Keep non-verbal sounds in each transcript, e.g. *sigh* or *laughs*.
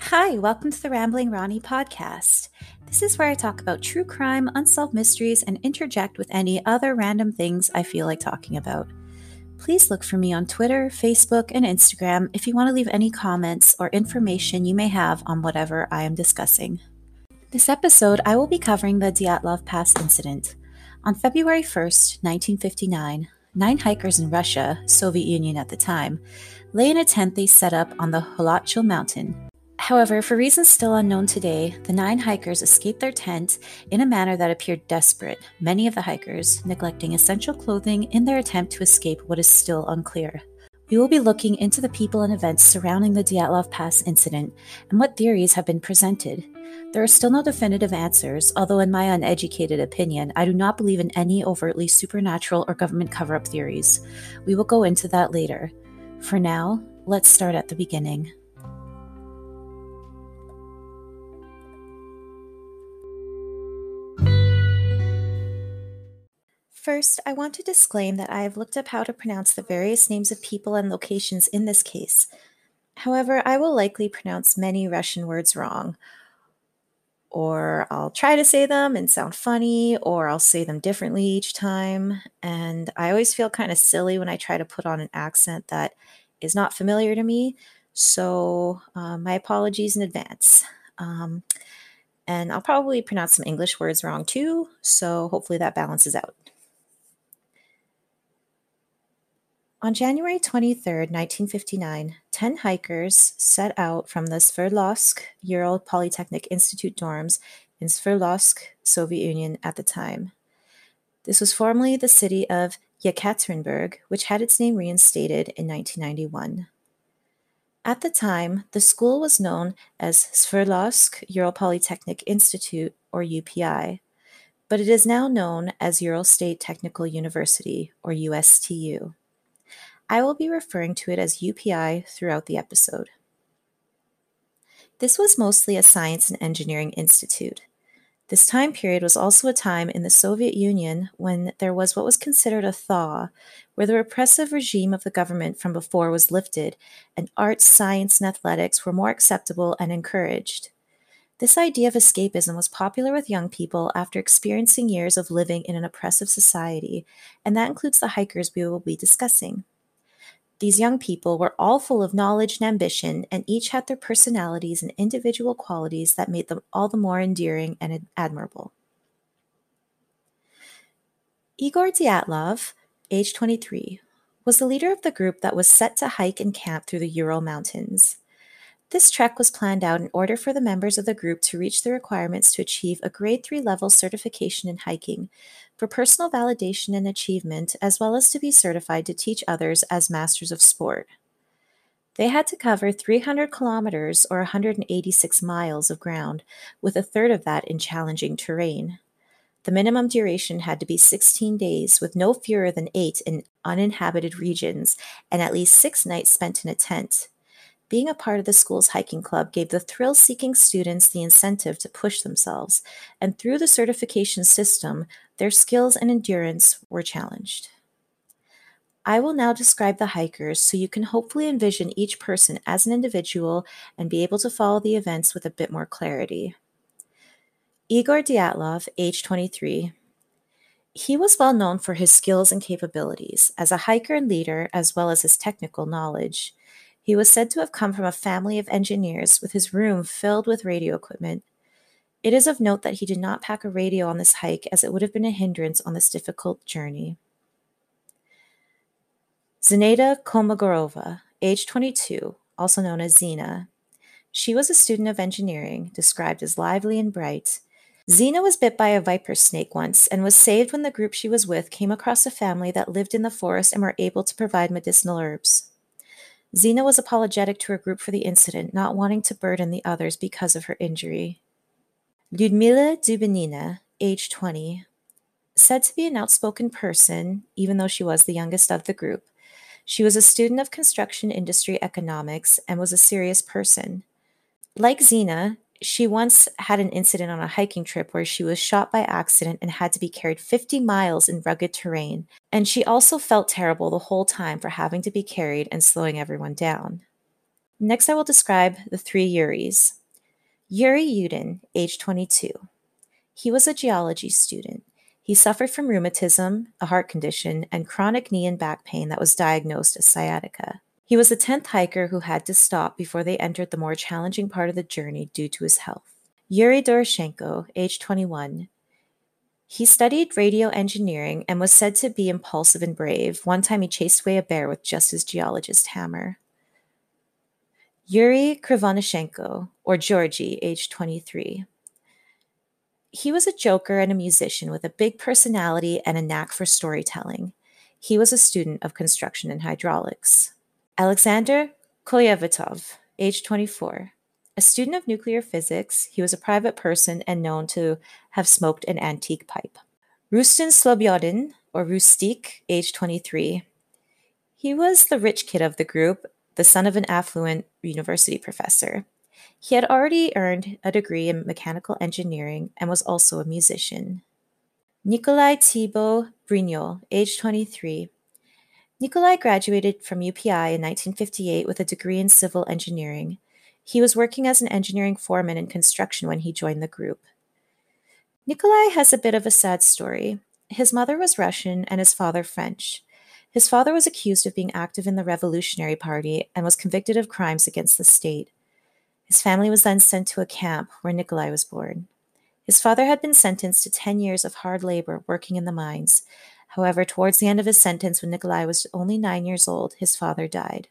Hi, welcome to the Rambling Ronnie podcast. This is where I talk about true crime, unsolved mysteries, and interject with any other random things I feel like talking about. Please look for me on Twitter, Facebook, and Instagram if you want to leave any comments or information you may have on whatever I am discussing. This episode, I will be covering the Dyatlov Pass incident. On February 1st, 1959, nine hikers in Russia, Soviet Union at the time, lay in a tent they set up on the Holatchal mountain However, for reasons still unknown today, the nine hikers escaped their tent in a manner that appeared desperate, many of the hikers neglecting essential clothing in their attempt to escape what is still unclear. We will be looking into the people and events surrounding the Dyatlov Pass incident and what theories have been presented. There are still no definitive answers, although, in my uneducated opinion, I do not believe in any overtly supernatural or government cover up theories. We will go into that later. For now, let's start at the beginning. First, I want to disclaim that I have looked up how to pronounce the various names of people and locations in this case. However, I will likely pronounce many Russian words wrong. Or I'll try to say them and sound funny, or I'll say them differently each time. And I always feel kind of silly when I try to put on an accent that is not familiar to me. So, uh, my apologies in advance. Um, and I'll probably pronounce some English words wrong too. So, hopefully, that balances out. On January 23, 1959, 10 hikers set out from the Sverdlovsk Ural Polytechnic Institute dorms in Sverdlovsk, Soviet Union at the time. This was formerly the city of Yekaterinburg, which had its name reinstated in 1991. At the time, the school was known as Sverdlovsk Ural Polytechnic Institute, or UPI, but it is now known as Ural State Technical University, or USTU. I will be referring to it as UPI throughout the episode. This was mostly a science and engineering institute. This time period was also a time in the Soviet Union when there was what was considered a thaw, where the repressive regime of the government from before was lifted, and arts, science, and athletics were more acceptable and encouraged. This idea of escapism was popular with young people after experiencing years of living in an oppressive society, and that includes the hikers we will be discussing. These young people were all full of knowledge and ambition, and each had their personalities and individual qualities that made them all the more endearing and admirable. Igor Dyatlov, age 23, was the leader of the group that was set to hike and camp through the Ural Mountains. This trek was planned out in order for the members of the group to reach the requirements to achieve a grade 3 level certification in hiking for personal validation and achievement, as well as to be certified to teach others as masters of sport. They had to cover 300 kilometers or 186 miles of ground, with a third of that in challenging terrain. The minimum duration had to be 16 days, with no fewer than eight in uninhabited regions, and at least six nights spent in a tent. Being a part of the school's hiking club gave the thrill seeking students the incentive to push themselves, and through the certification system, their skills and endurance were challenged. I will now describe the hikers so you can hopefully envision each person as an individual and be able to follow the events with a bit more clarity. Igor Dyatlov, age 23. He was well known for his skills and capabilities as a hiker and leader, as well as his technical knowledge. He was said to have come from a family of engineers with his room filled with radio equipment. It is of note that he did not pack a radio on this hike as it would have been a hindrance on this difficult journey. Zinaida Kolmogorova, age 22, also known as Zina. She was a student of engineering, described as lively and bright. Zina was bit by a viper snake once and was saved when the group she was with came across a family that lived in the forest and were able to provide medicinal herbs. Zina was apologetic to her group for the incident, not wanting to burden the others because of her injury. Lyudmila Dubinina, age 20, said to be an outspoken person, even though she was the youngest of the group. She was a student of construction industry economics and was a serious person. Like Zina, she once had an incident on a hiking trip where she was shot by accident and had to be carried 50 miles in rugged terrain. And she also felt terrible the whole time for having to be carried and slowing everyone down. Next, I will describe the three Yuris. Yuri Yudin, age 22. He was a geology student. He suffered from rheumatism, a heart condition, and chronic knee and back pain that was diagnosed as sciatica. He was the 10th hiker who had to stop before they entered the more challenging part of the journey due to his health. Yuri Doroshenko, age 21. He studied radio engineering and was said to be impulsive and brave. One time he chased away a bear with just his geologist hammer. Yuri Krivonishenko, or Georgie, age 23. He was a joker and a musician with a big personality and a knack for storytelling. He was a student of construction and hydraulics. Alexander Kolevatov, age 24. A student of nuclear physics, he was a private person and known to have smoked an antique pipe. Rustin Slobodin, or Rustik, age 23. He was the rich kid of the group the son of an affluent university professor. He had already earned a degree in mechanical engineering and was also a musician. Nikolai Thibault Brignol, age 23. Nikolai graduated from UPI in 1958 with a degree in civil engineering. He was working as an engineering foreman in construction when he joined the group. Nikolai has a bit of a sad story. His mother was Russian and his father French. His father was accused of being active in the Revolutionary Party and was convicted of crimes against the state. His family was then sent to a camp where Nikolai was born. His father had been sentenced to 10 years of hard labor working in the mines. However, towards the end of his sentence, when Nikolai was only nine years old, his father died.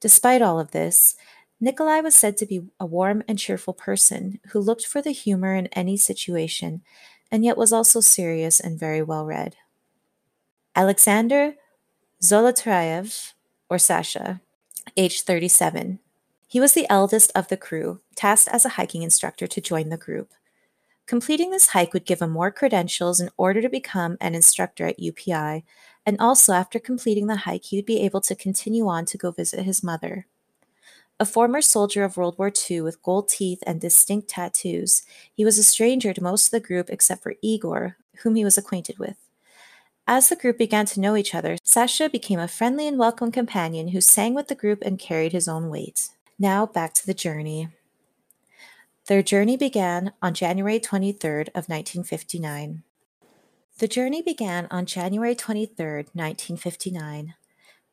Despite all of this, Nikolai was said to be a warm and cheerful person who looked for the humor in any situation and yet was also serious and very well read. Alexander Zolotarev, or Sasha, aged 37. He was the eldest of the crew, tasked as a hiking instructor to join the group. Completing this hike would give him more credentials in order to become an instructor at UPI, and also after completing the hike, he would be able to continue on to go visit his mother. A former soldier of World War II with gold teeth and distinct tattoos, he was a stranger to most of the group except for Igor, whom he was acquainted with. As the group began to know each other, Sasha became a friendly and welcome companion who sang with the group and carried his own weight. Now back to the journey. Their journey began on January 23rd of 1959. The journey began on January 23rd, 1959.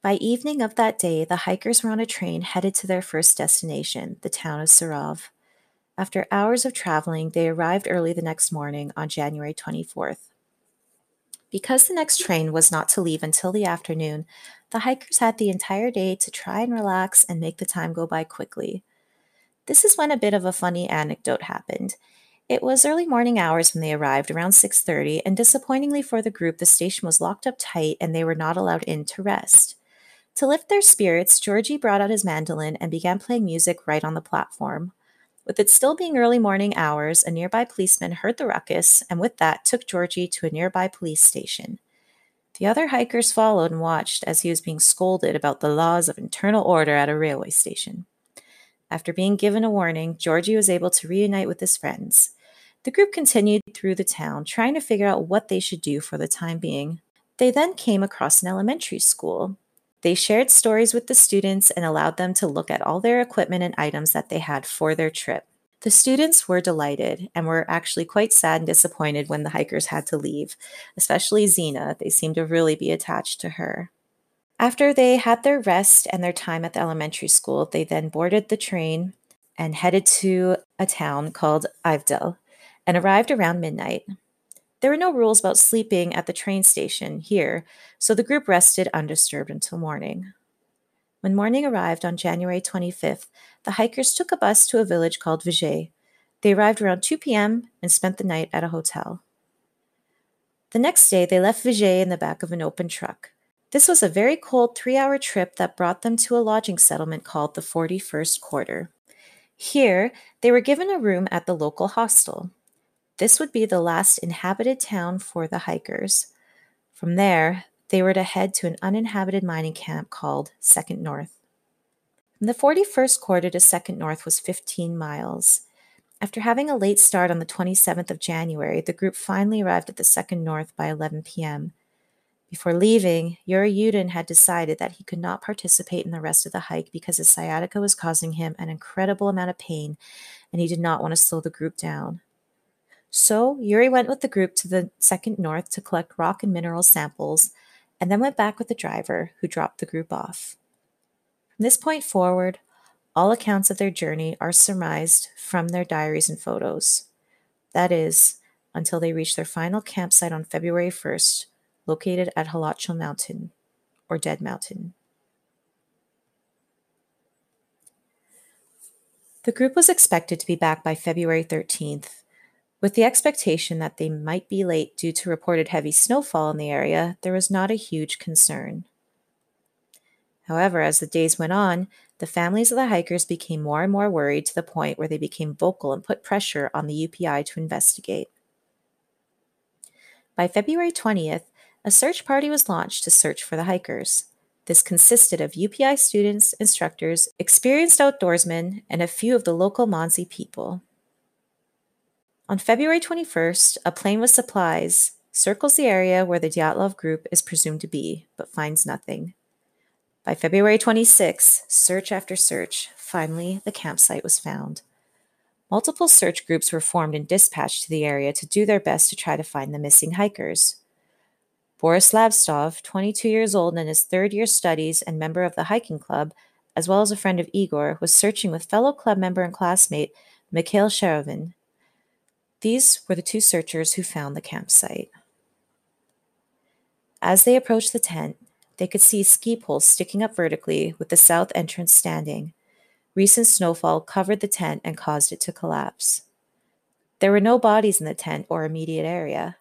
By evening of that day, the hikers were on a train headed to their first destination, the town of Serov. After hours of traveling, they arrived early the next morning on January 24th. Because the next train was not to leave until the afternoon, the hikers had the entire day to try and relax and make the time go by quickly. This is when a bit of a funny anecdote happened. It was early morning hours when they arrived, around 6:30, and disappointingly for the group, the station was locked up tight and they were not allowed in to rest. To lift their spirits, Georgie brought out his mandolin and began playing music right on the platform. With it still being early morning hours, a nearby policeman heard the ruckus and with that took Georgie to a nearby police station. The other hikers followed and watched as he was being scolded about the laws of internal order at a railway station. After being given a warning, Georgie was able to reunite with his friends. The group continued through the town, trying to figure out what they should do for the time being. They then came across an elementary school. They shared stories with the students and allowed them to look at all their equipment and items that they had for their trip. The students were delighted and were actually quite sad and disappointed when the hikers had to leave, especially Zina. They seemed to really be attached to her. After they had their rest and their time at the elementary school, they then boarded the train and headed to a town called Ivdel and arrived around midnight. There were no rules about sleeping at the train station here, so the group rested undisturbed until morning. When morning arrived on January 25th, the hikers took a bus to a village called Vizhay. They arrived around 2 p.m. and spent the night at a hotel. The next day, they left Vizhay in the back of an open truck. This was a very cold three hour trip that brought them to a lodging settlement called the 41st Quarter. Here, they were given a room at the local hostel. This would be the last inhabited town for the hikers. From there, they were to head to an uninhabited mining camp called Second North. From the 41st quarter to Second North was 15 miles. After having a late start on the 27th of January, the group finally arrived at the Second North by 11 p.m. Before leaving, Yuri Yudin had decided that he could not participate in the rest of the hike because his sciatica was causing him an incredible amount of pain and he did not want to slow the group down. So, Yuri went with the group to the second north to collect rock and mineral samples and then went back with the driver who dropped the group off. From this point forward, all accounts of their journey are surmised from their diaries and photos. That is, until they reach their final campsite on February 1st, located at Holatchal Mountain, or Dead Mountain. The group was expected to be back by February 13th, with the expectation that they might be late due to reported heavy snowfall in the area, there was not a huge concern. However, as the days went on, the families of the hikers became more and more worried to the point where they became vocal and put pressure on the UPI to investigate. By February 20th, a search party was launched to search for the hikers. This consisted of UPI students, instructors, experienced outdoorsmen, and a few of the local Mansi people. On February 21st, a plane with supplies circles the area where the Dyatlov group is presumed to be, but finds nothing. By February 26, search after search, finally the campsite was found. Multiple search groups were formed and dispatched to the area to do their best to try to find the missing hikers. Boris Lavstov, 22 years old and in his third year studies and member of the hiking club, as well as a friend of Igor, was searching with fellow club member and classmate Mikhail Sharavin. These were the two searchers who found the campsite. As they approached the tent, they could see ski poles sticking up vertically with the south entrance standing. Recent snowfall covered the tent and caused it to collapse. There were no bodies in the tent or immediate area.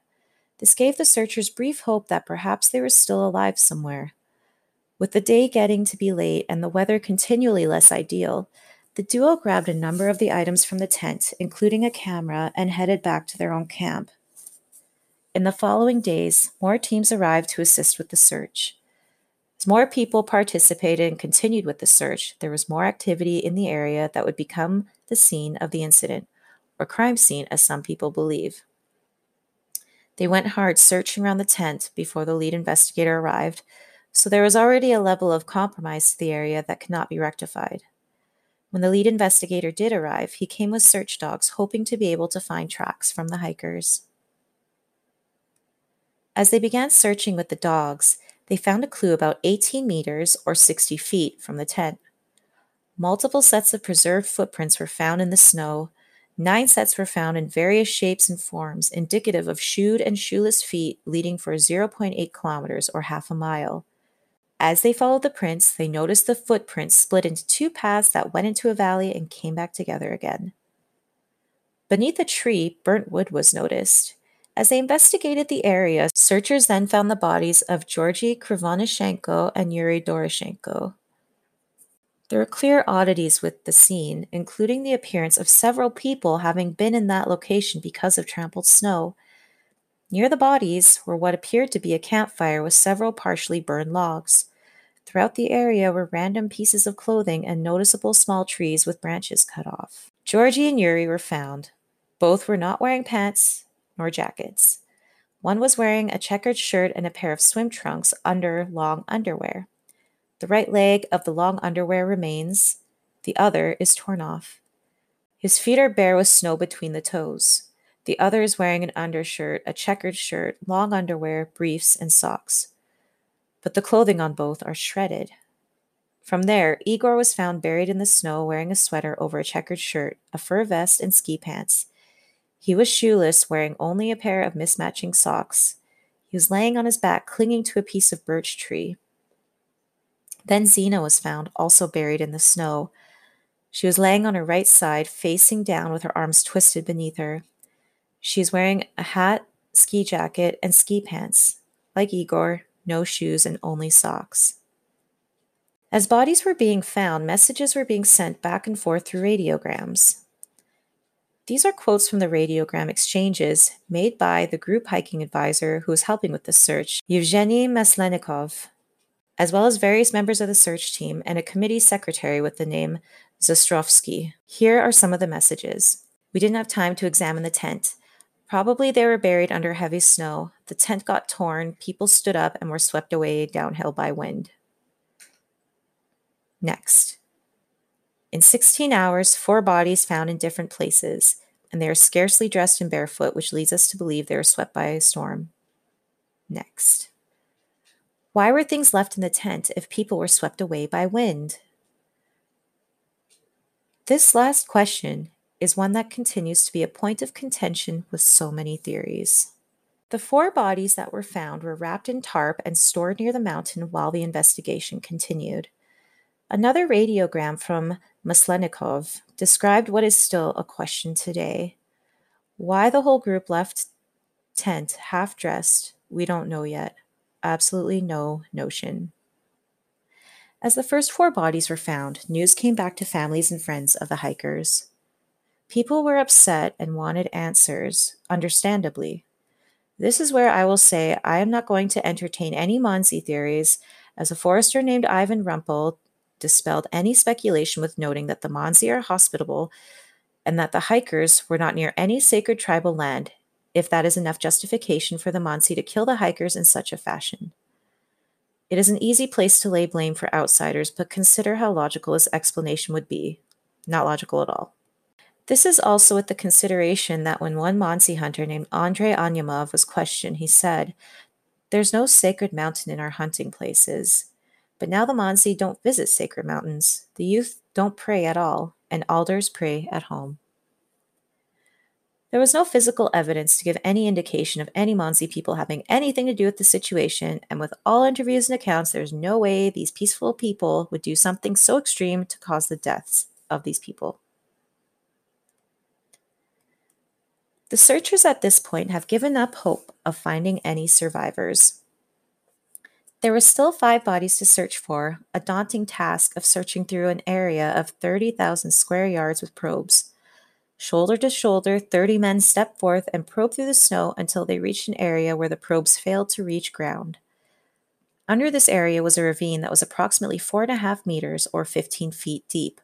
This gave the searchers brief hope that perhaps they were still alive somewhere. With the day getting to be late and the weather continually less ideal, the duo grabbed a number of the items from the tent, including a camera, and headed back to their own camp. In the following days, more teams arrived to assist with the search. As more people participated and continued with the search, there was more activity in the area that would become the scene of the incident, or crime scene, as some people believe. They went hard searching around the tent before the lead investigator arrived, so there was already a level of compromise to the area that could not be rectified. When the lead investigator did arrive, he came with search dogs, hoping to be able to find tracks from the hikers. As they began searching with the dogs, they found a clue about 18 meters or 60 feet from the tent. Multiple sets of preserved footprints were found in the snow. Nine sets were found in various shapes and forms, indicative of shoed and shoeless feet leading for 0.8 kilometers or half a mile. As they followed the prints, they noticed the footprints split into two paths that went into a valley and came back together again. Beneath a tree, burnt wood was noticed. As they investigated the area, searchers then found the bodies of Georgy Krivonishenko and Yuri Doroshenko. There were clear oddities with the scene, including the appearance of several people having been in that location because of trampled snow. Near the bodies were what appeared to be a campfire with several partially burned logs. Throughout the area were random pieces of clothing and noticeable small trees with branches cut off. Georgie and Yuri were found. Both were not wearing pants nor jackets. One was wearing a checkered shirt and a pair of swim trunks under long underwear. The right leg of the long underwear remains, the other is torn off. His feet are bare with snow between the toes. The other is wearing an undershirt, a checkered shirt, long underwear, briefs, and socks. But the clothing on both are shredded. From there, Igor was found buried in the snow wearing a sweater over a checkered shirt, a fur vest, and ski pants. He was shoeless, wearing only a pair of mismatching socks. He was laying on his back, clinging to a piece of birch tree. Then Zina was found, also buried in the snow. She was laying on her right side, facing down with her arms twisted beneath her. She is wearing a hat, ski jacket, and ski pants. Like Igor, no shoes and only socks. As bodies were being found, messages were being sent back and forth through radiograms. These are quotes from the radiogram exchanges made by the group hiking advisor who was helping with the search, Yevgeny Maslennikov, as well as various members of the search team and a committee secretary with the name Zostrovsky. Here are some of the messages. We didn't have time to examine the tent, Probably they were buried under heavy snow. The tent got torn, people stood up and were swept away downhill by wind. Next. In 16 hours, four bodies found in different places, and they are scarcely dressed and barefoot, which leads us to believe they were swept by a storm. Next. Why were things left in the tent if people were swept away by wind? This last question is one that continues to be a point of contention with so many theories. The four bodies that were found were wrapped in tarp and stored near the mountain while the investigation continued. Another radiogram from Maslennikov described what is still a question today. Why the whole group left tent half dressed, we don't know yet. Absolutely no notion. As the first four bodies were found, news came back to families and friends of the hikers. People were upset and wanted answers, understandably. This is where I will say I am not going to entertain any Mansi theories, as a forester named Ivan Rempel dispelled any speculation with noting that the Mansi are hospitable and that the hikers were not near any sacred tribal land, if that is enough justification for the Mansi to kill the hikers in such a fashion. It is an easy place to lay blame for outsiders, but consider how logical this explanation would be. Not logical at all. This is also with the consideration that when one Mansi hunter named Andrei Anyamov was questioned, he said, There's no sacred mountain in our hunting places. But now the Mansi don't visit sacred mountains. The youth don't pray at all, and alders pray at home. There was no physical evidence to give any indication of any Mansi people having anything to do with the situation, and with all interviews and accounts, there's no way these peaceful people would do something so extreme to cause the deaths of these people. The searchers at this point have given up hope of finding any survivors. There were still five bodies to search for, a daunting task of searching through an area of 30,000 square yards with probes. Shoulder to shoulder, 30 men stepped forth and probed through the snow until they reached an area where the probes failed to reach ground. Under this area was a ravine that was approximately four and a half meters or 15 feet deep.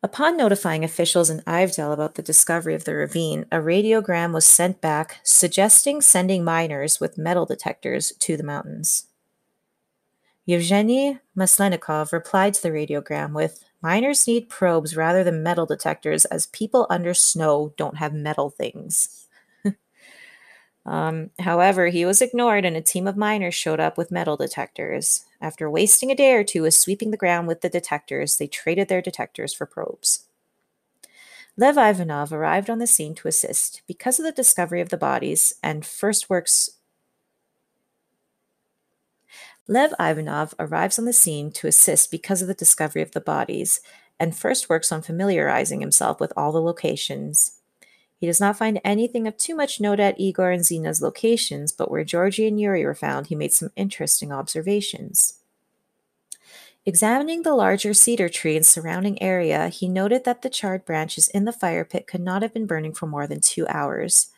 Upon notifying officials in Ivdel about the discovery of the ravine, a radiogram was sent back suggesting sending miners with metal detectors to the mountains. Yevgeny Maslennikov replied to the radiogram with Miners need probes rather than metal detectors as people under snow don't have metal things. *laughs* um, however, he was ignored and a team of miners showed up with metal detectors. After wasting a day or two of sweeping the ground with the detectors, they traded their detectors for probes. Lev Ivanov arrived on the scene to assist. Because of the discovery of the bodies and First Works Lev Ivanov arrives on the scene to assist because of the discovery of the bodies and first works on familiarizing himself with all the locations. He does not find anything of too much note at Igor and Zina's locations, but where Georgie and Yuri were found, he made some interesting observations. Examining the larger cedar tree and surrounding area, he noted that the charred branches in the fire pit could not have been burning for more than two hours.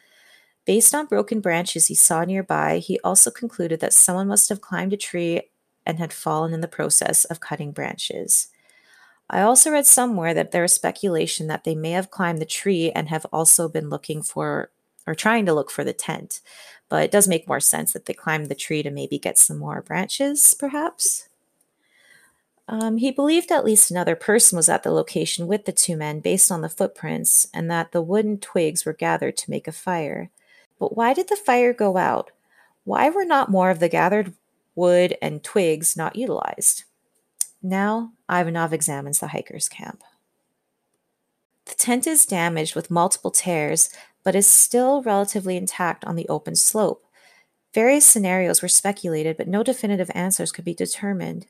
Based on broken branches he saw nearby, he also concluded that someone must have climbed a tree and had fallen in the process of cutting branches. I also read somewhere that there is speculation that they may have climbed the tree and have also been looking for or trying to look for the tent. But it does make more sense that they climbed the tree to maybe get some more branches, perhaps. Um, he believed at least another person was at the location with the two men based on the footprints, and that the wooden twigs were gathered to make a fire. But why did the fire go out? Why were not more of the gathered wood and twigs not utilized? Now, Ivanov examines the hiker's camp. The tent is damaged with multiple tears, but is still relatively intact on the open slope. Various scenarios were speculated, but no definitive answers could be determined.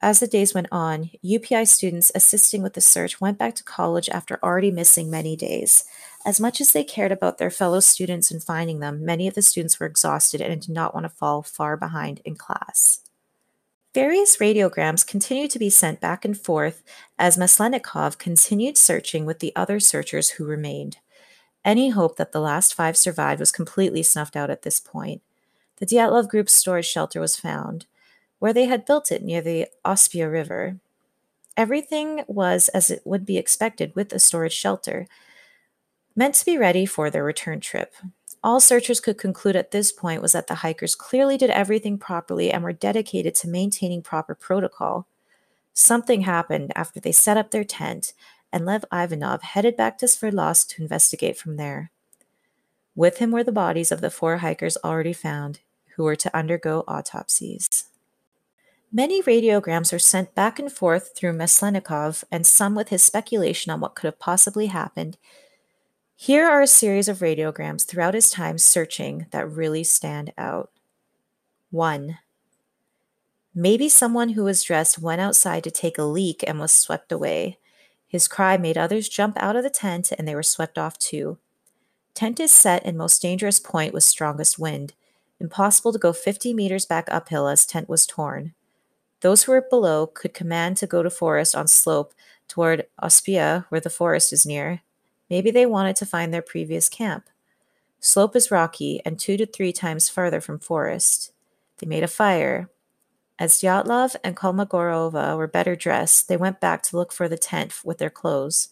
As the days went on, UPI students assisting with the search went back to college after already missing many days. As much as they cared about their fellow students and finding them, many of the students were exhausted and did not want to fall far behind in class. Various radiograms continued to be sent back and forth as Maslennikov continued searching with the other searchers who remained. Any hope that the last five survived was completely snuffed out at this point. The Dyatlov group's storage shelter was found, where they had built it near the Auspiya River. Everything was as it would be expected with a storage shelter. Meant to be ready for their return trip. All searchers could conclude at this point was that the hikers clearly did everything properly and were dedicated to maintaining proper protocol. Something happened after they set up their tent, and Lev Ivanov headed back to Sverdlovsk to investigate from there. With him were the bodies of the four hikers already found, who were to undergo autopsies. Many radiograms were sent back and forth through Maslennikov, and some with his speculation on what could have possibly happened. Here are a series of radiograms throughout his time searching that really stand out. 1. Maybe someone who was dressed went outside to take a leak and was swept away. His cry made others jump out of the tent and they were swept off too. Tent is set in most dangerous point with strongest wind. Impossible to go 50 meters back uphill as tent was torn. Those who were below could command to go to forest on slope toward Auspiya, where the forest is near. Maybe they wanted to find their previous camp. Slope is rocky and two to three times farther from forest. They made a fire, as Dyatlov and Kolmogorova were better dressed, they went back to look for the tent with their clothes.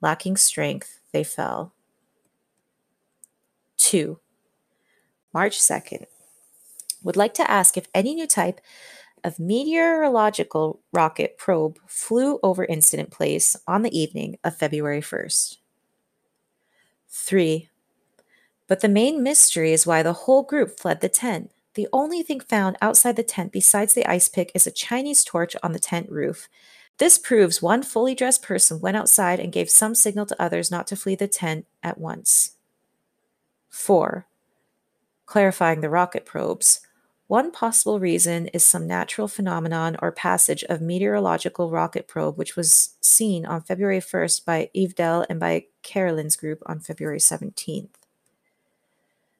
Lacking strength, they fell. 2. March 2nd. Would like to ask if any new type of meteorological rocket probe flew over incident place on the evening of February 1st. 3. But the main mystery is why the whole group fled the tent. The only thing found outside the tent besides the ice pick is a Chinese torch on the tent roof. This proves one fully dressed person went outside and gave some signal to others not to flee the tent at once. 4. Clarifying the rocket probes. One possible reason is some natural phenomenon or passage of meteorological rocket probe, which was seen on February 1st by Ivdel and by Karelin's group on February 17th.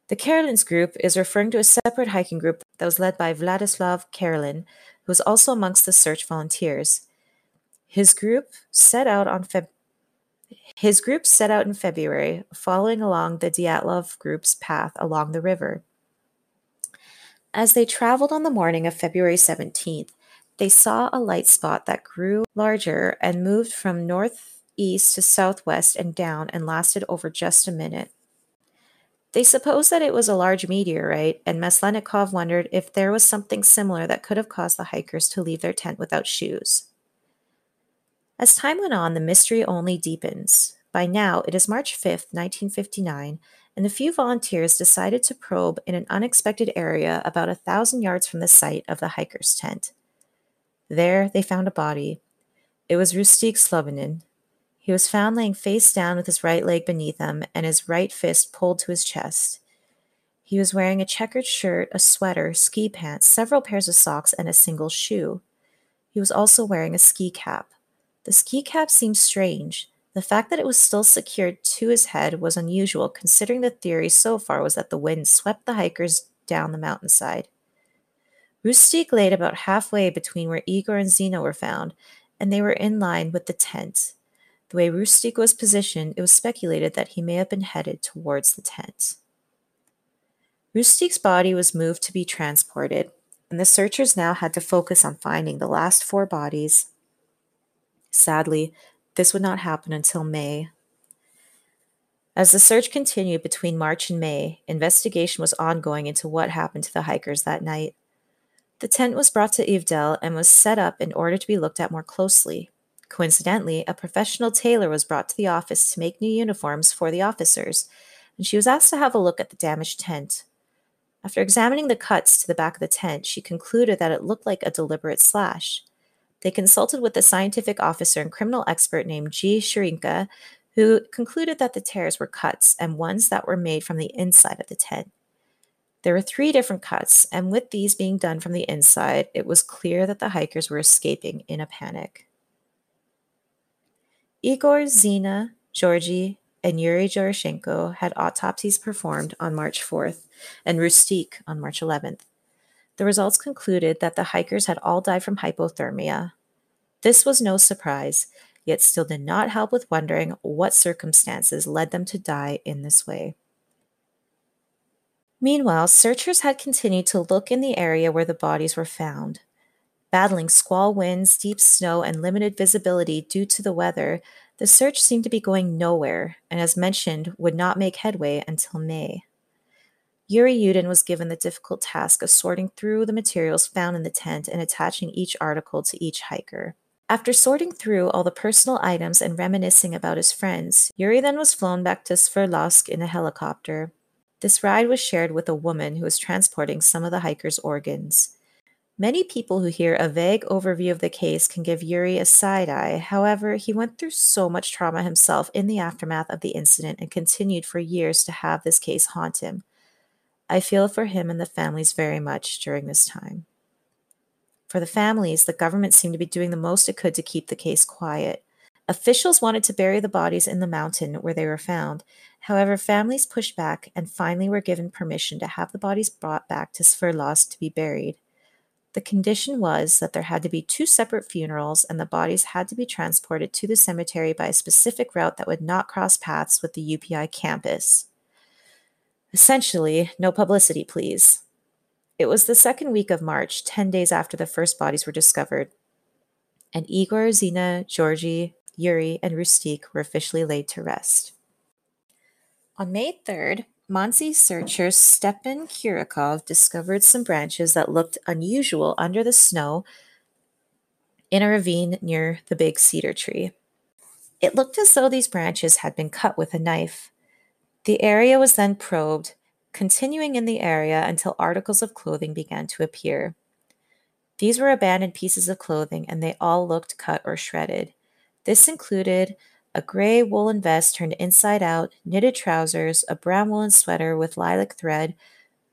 The Karelin's group is referring to a separate hiking group that was led by Vladislav Karelin, who was also amongst the search volunteers. His group set out on Feb- his group set out in February, following along the Dyatlov group's path along the river. As they traveled on the morning of February 17th, they saw a light spot that grew larger and moved from northeast to southwest and down and lasted over just a minute. They supposed that it was a large meteorite, and Maslennikov wondered if there was something similar that could have caused the hikers to leave their tent without shoes. As time went on, the mystery only deepens. By now, it is March 5th, 1959, and a few volunteers decided to probe in an unexpected area about a thousand yards from the site of the hiker's tent. There, they found a body. It was Rustik Slobodin, he was found laying face down with his right leg beneath him and his right fist pulled to his chest. He was wearing a checkered shirt, a sweater, ski pants, several pairs of socks, and a single shoe. He was also wearing a ski cap. The ski cap seemed strange. The fact that it was still secured to his head was unusual, considering the theory so far was that the wind swept the hikers down the mountainside. Rustik laid about halfway between where Igor and Zina were found, and they were in line with the tent. The way Rustik was positioned, it was speculated that he may have been headed towards the tent. Rustik's body was moved to be transported, and the searchers now had to focus on finding the last four bodies. Sadly, this would not happen until May. As the search continued between March and May, investigation was ongoing into what happened to the hikers that night. The tent was brought to Ivdel and was set up in order to be looked at more closely. Coincidentally, a professional tailor was brought to the office to make new uniforms for the officers, and she was asked to have a look at the damaged tent. After examining the cuts to the back of the tent, she concluded that it looked like a deliberate slash. They consulted with a scientific officer and criminal expert named G. Shirinka, who concluded that the tears were cuts and ones that were made from the inside of the tent. There were three different cuts, and with these being done from the inside, it was clear that the hikers were escaping in a panic. Igor, Zina, Georgy, and Yuri Doroshenko had autopsies performed on March 4th and Rustik on March 11th. The results concluded that the hikers had all died from hypothermia. This was no surprise, yet still did not help with wondering what circumstances led them to die in this way. Meanwhile, searchers had continued to look in the area where the bodies were found. Battling squall winds, deep snow, and limited visibility due to the weather, The search seemed to be going nowhere, and as mentioned, would not make headway until May. Yuri Yudin was given the difficult task of sorting through the materials found in the tent and attaching each article to each hiker. After sorting through all the personal items and reminiscing about his friends, Yuri then was flown back to Sverdlovsk in a helicopter. This ride was shared with a woman who was transporting some of the hikers' organs. Many people who hear a vague overview of the case can give Yuri a side eye. However, he went through so much trauma himself in the aftermath of the incident and continued for years to have this case haunt him. I feel for him and the families very much during this time. For the families, the government seemed to be doing the most it could to keep the case quiet. Officials wanted to bury the bodies in the mountain where they were found. However, families pushed back and finally were given permission to have the bodies brought back to Sverdlovsk to be buried. The condition was that there had to be two separate funerals and the bodies had to be transported to the cemetery by a specific route that would not cross paths with the UPI campus. Essentially, no publicity, please. It was the second week of March, 10 days after the first bodies were discovered, and Igor, Zina, Georgy, Yuri, and Rustik were officially laid to rest. On May 3rd, Mansi searcher Stepan Kurikov discovered some branches that looked unusual under the snow in a ravine near the big cedar tree. It looked as though these branches had been cut with a knife. The area was then probed continuing in the area until articles of clothing began to appear. These were abandoned pieces of clothing and they all looked cut or shredded. This included a gray woolen vest turned inside out, knitted trousers, a brown woolen sweater with lilac thread,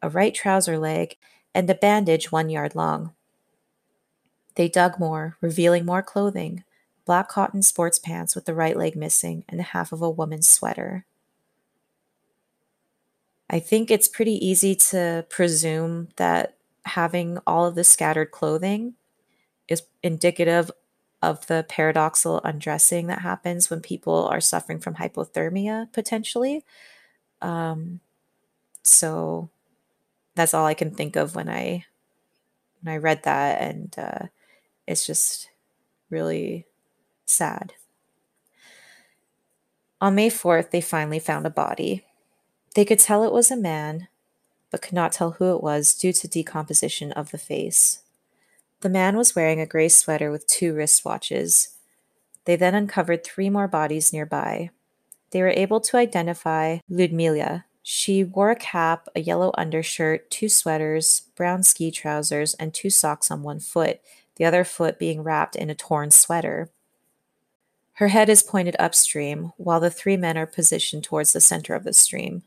a right trouser leg, and a bandage one yard long. They dug more, revealing more clothing black cotton sports pants with the right leg missing, and half of a woman's sweater. I think it's pretty easy to presume that having all of the scattered clothing is indicative of the paradoxical undressing that happens when people are suffering from hypothermia potentially. Um, so that's all I can think of when I when I read that, and uh, it's just really sad. On May 4th, they finally found a body. They could tell it was a man, but could not tell who it was due to decomposition of the face. The man was wearing a gray sweater with two wristwatches. They then uncovered three more bodies nearby. They were able to identify Lyudmila. She wore a cap, a yellow undershirt, two sweaters, brown ski trousers, and two socks on one foot, the other foot being wrapped in a torn sweater. Her head is pointed upstream, while the three men are positioned towards the center of the stream.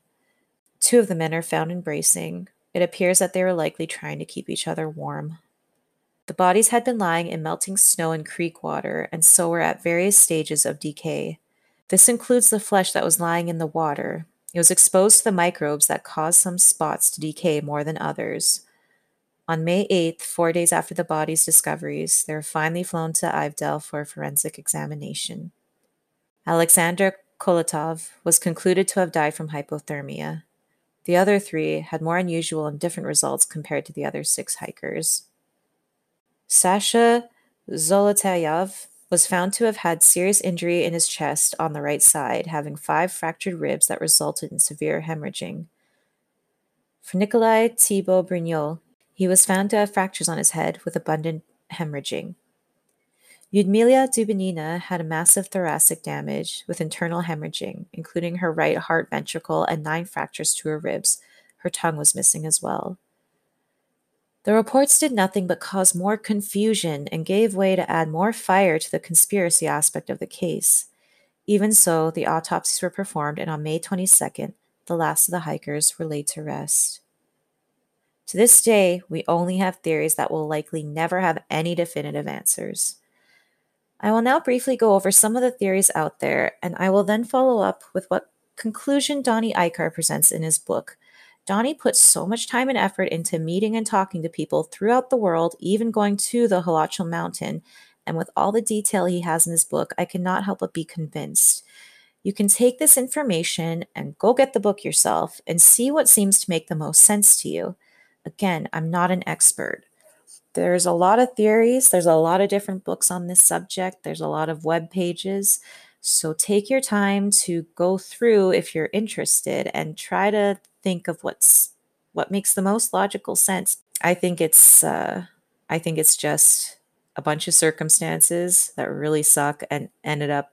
Two of the men are found embracing. It appears that they were likely trying to keep each other warm. The bodies had been lying in melting snow and creek water, and so were at various stages of decay. This includes the flesh that was lying in the water. It was exposed to the microbes that caused some spots to decay more than others. On May 8th, four days after the body's discoveries, they were finally flown to Ivdel for a forensic examination. Alexander Kolevatov was concluded to have died from hypothermia. The other three had more unusual and different results compared to the other six hikers. Sasha Zolotarev was found to have had serious injury in his chest on the right side, having five fractured ribs that resulted in severe hemorrhaging. For Nikolai Thibeaux-Brignolle, he was found to have fractures on his head with abundant hemorrhaging. Lyudmila Dubinina had a massive thoracic damage with internal hemorrhaging, including her right heart ventricle and nine fractures to her ribs. Her tongue was missing as well. The reports did nothing but cause more confusion and gave way to add more fire to the conspiracy aspect of the case. Even so, the autopsies were performed, and on May 22nd, the last of the hikers were laid to rest. To this day, we only have theories that will likely never have any definitive answers. I will now briefly go over some of the theories out there, and I will then follow up with what conclusion Donnie Eichar presents in his book. Donnie puts so much time and effort into meeting and talking to people throughout the world, even going to the Holatchal Mountain, and with all the detail he has in his book, I cannot help but be convinced. You can take this information and go get the book yourself and see what seems to make the most sense to you. Again, I'm not an expert. There's a lot of theories, there's a lot of different books on this subject, there's a lot of web pages. So take your time to go through if you're interested and try to think of what's what makes the most logical sense. I think it's uh, I think it's just a bunch of circumstances that really suck and ended up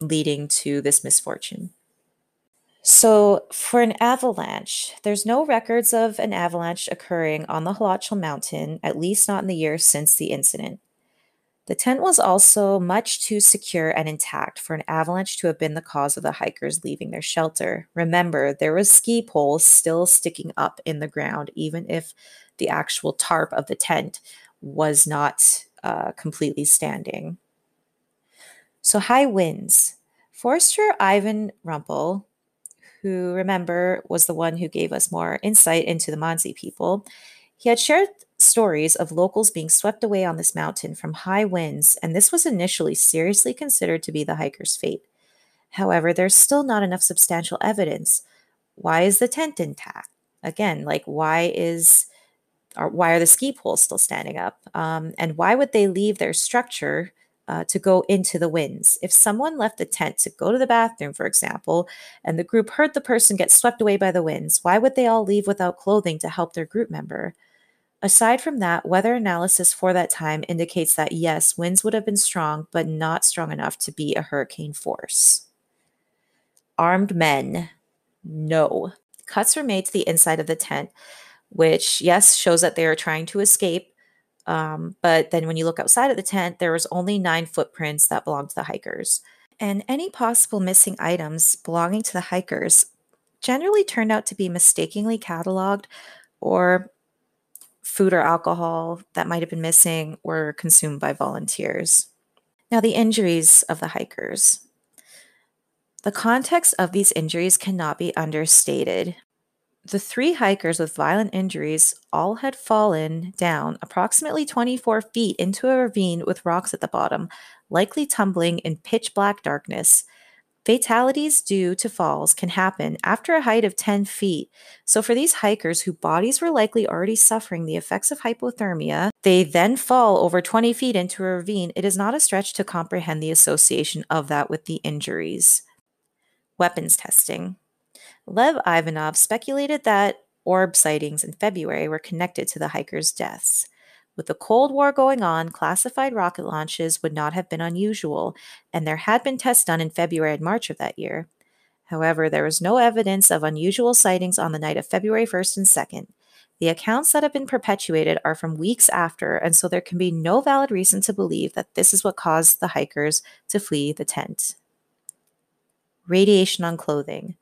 leading to this misfortune. So, for an avalanche, there's no records of an avalanche occurring on the Holatchal Mountain, at least not in the years since the incident. The tent was also much too secure and intact for an avalanche to have been the cause of the hikers leaving their shelter. Remember, there was ski poles still sticking up in the ground, even if the actual tarp of the tent was not uh, completely standing. So, high winds. Forester Ivan Rempel who, remember, was the one who gave us more insight into the Mansi people, he had shared stories of locals being swept away on this mountain from high winds, and this was initially seriously considered to be the hiker's fate. However, there's still not enough substantial evidence. Why is the tent intact? Again, like why is or why are the ski poles still standing up? Um, and why would they leave their structure uh, to go into the winds. If someone left the tent to go to the bathroom, for example, and the group heard the person get swept away by the winds, why would they all leave without clothing to help their group member? Aside from that, weather analysis for that time indicates that yes, winds would have been strong, but not strong enough to be a hurricane force. Armed men, no. Cuts were made to the inside of the tent, which, yes, shows that they are trying to escape, um, but then when you look outside of the tent, there was only nine footprints that belonged to the hikers. And any possible missing items belonging to the hikers generally turned out to be mistakenly cataloged or food or alcohol that might have been missing were consumed by volunteers. Now, the injuries of the hikers. The context of these injuries cannot be understated. The three hikers with violent injuries all had fallen down approximately 24 feet into a ravine with rocks at the bottom, likely tumbling in pitch black darkness. Fatalities due to falls can happen after a height of 10 feet. So, for these hikers whose bodies were likely already suffering the effects of hypothermia, they then fall over 20 feet into a ravine. It is not a stretch to comprehend the association of that with the injuries. Weapons testing. Lev Ivanov speculated that orb sightings in February were connected to the hikers' deaths. With the Cold War going on, classified rocket launches would not have been unusual, and there had been tests done in February and March of that year. However, there was no evidence of unusual sightings on the night of February 1st and 2nd. The accounts that have been perpetuated are from weeks after, and so there can be no valid reason to believe that this is what caused the hikers to flee the tent. Radiation on clothing.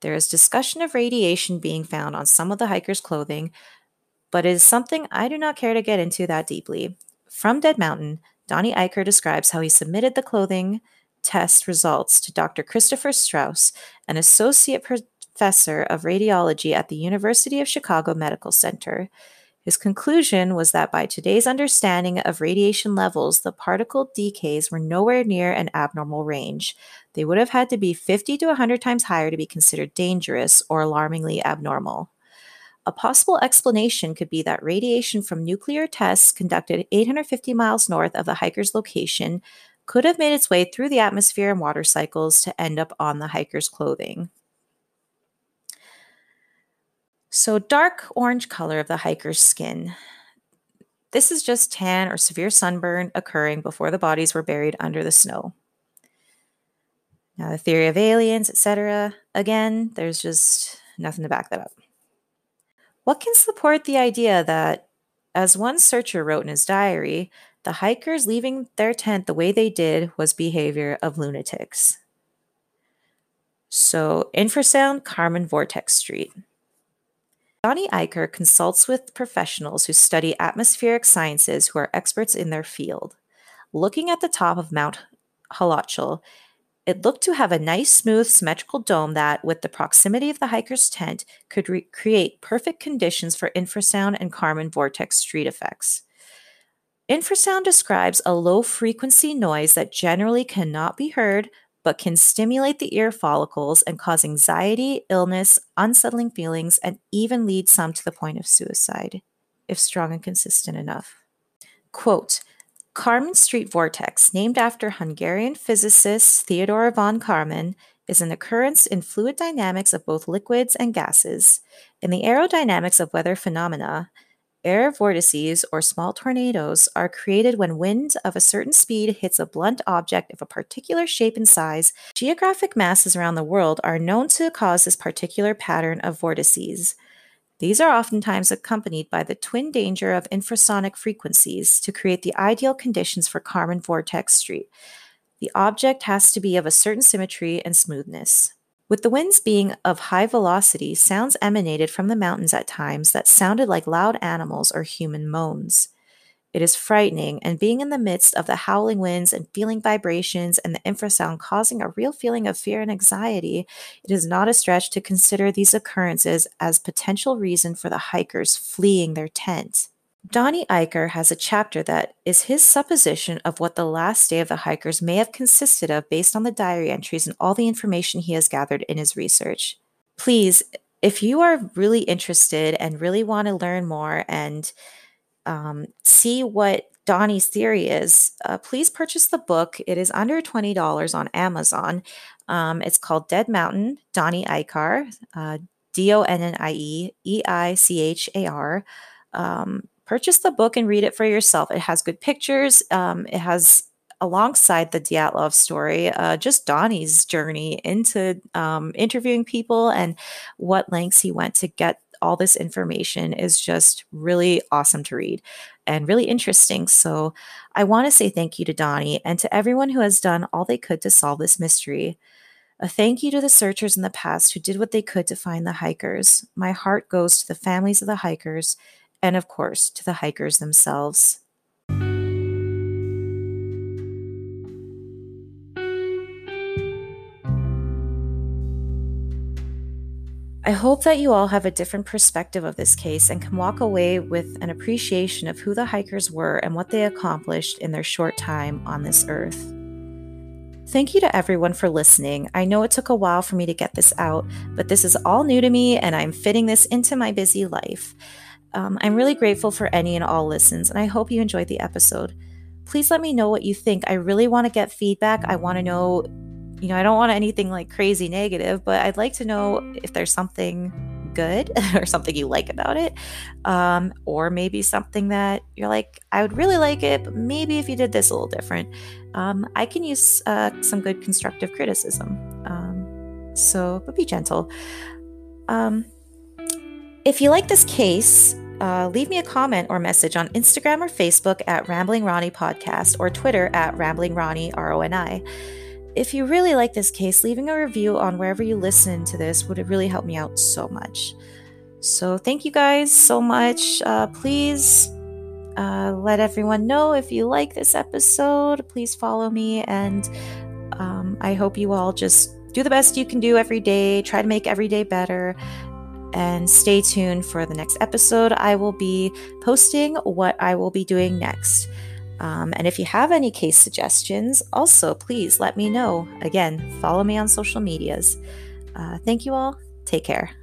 There is discussion of radiation being found on some of the hikers' clothing, but it is something I do not care to get into that deeply. From Dead Mountain, Donnie Eichar describes how he submitted the clothing test results to Dr. Christopher Strauss, an associate professor of radiology at the University of Chicago Medical Center. His conclusion was that by today's understanding of radiation levels, the particle decays were nowhere near an abnormal range. They would have had to be 50 to 100 times higher to be considered dangerous or alarmingly abnormal. A possible explanation could be that radiation from nuclear tests conducted 850 miles north of the hiker's location could have made its way through the atmosphere and water cycles to end up on the hiker's clothing. So, dark orange color of the hiker's skin. This is just tan or severe sunburn occurring before the bodies were buried under the snow. Now, the theory of aliens, etc. Again, there's just nothing to back that up. What can support the idea that, as one searcher wrote in his diary, the hikers leaving their tent the way they did was behavior of lunatics? So, infrasound Kármán Vortex Street. Donnie Eichar consults with professionals who study atmospheric sciences who are experts in their field. Looking at the top of Mount Holatchal, it looked to have a nice, smooth, symmetrical dome that, with the proximity of the hiker's tent, could re- create perfect conditions for infrasound and Kármán vortex street effects. Infrasound describes a low frequency noise that generally cannot be heard but can stimulate the ear follicles and cause anxiety, illness, unsettling feelings, and even lead some to the point of suicide, if strong and consistent enough. Quote, Kármán street vortex, named after Hungarian physicist Theodor von Kármán, is an occurrence in fluid dynamics of both liquids and gases. In the aerodynamics of weather phenomena, air vortices or small tornadoes are created when wind of a certain speed hits a blunt object of a particular shape and size. Geographic masses around the world are known to cause this particular pattern of vortices. These are oftentimes accompanied by the twin danger of infrasonic frequencies to create the ideal conditions for Kármán vortex street. The object has to be of a certain symmetry and smoothness. With the winds being of high velocity, sounds emanated from the mountains at times that sounded like loud animals or human moans. It is frightening, and being in the midst of the howling winds and feeling vibrations and the infrasound causing a real feeling of fear and anxiety, it is not a stretch to consider these occurrences as potential reason for the hikers fleeing their tent. Donnie Eichar has a chapter that is his supposition of what the last day of the hikers may have consisted of based on the diary entries and all the information he has gathered in his research. Please, if you are really interested and really want to learn more and um, see what Donnie's theory is, uh, please purchase the book. It is under $20 on Amazon. Um, it's called Dead Mountain, Donnie Eichar, uh, D O N N I E E I C H A R. Um, purchase the book and read it for yourself. It has good pictures. Um, it has alongside the Dyatlov story, uh, just Donnie's journey into um, interviewing people and what lengths he went to get all this information is just really awesome to read and really interesting. So I want to say thank you to Donnie and to everyone who has done all they could to solve this mystery. A thank you to the searchers in the past who did what they could to find the hikers. My heart goes to the families of the hikers and, of course, to the hikers themselves. I hope that you all have a different perspective of this case and can walk away with an appreciation of who the hikers were and what they accomplished in their short time on this earth. Thank you to everyone for listening. I know it took a while for me to get this out, but this is all new to me and I'm fitting this into my busy life. Um, I'm really grateful for any and all listens, and I hope you enjoyed the episode. Please let me know what you think. I really want to get feedback. I want to know you know, I don't want anything like crazy negative, but I'd like to know if there's something good *laughs* or something you like about it. Um, or maybe something that you're like, I would really like it, but maybe if you did this a little different. Um, I can use uh, some good constructive criticism. Um, so, but be gentle. Um, if you like this case, uh, leave me a comment or message on Instagram or Facebook at Rambling Roni Podcast or Twitter at Rambling Roni, R O N I. If you really like this case, leaving a review on wherever you listen to this would really help me out so much. So, thank you guys so much. Uh, please uh, let everyone know if you like this episode. Please follow me, and um, I hope you all just do the best you can do every day. Try to make every day better. And stay tuned for the next episode. I will be posting what I will be doing next. Um, and if you have any case suggestions, also please let me know. Again, follow me on social medias. Uh, thank you all. Take care.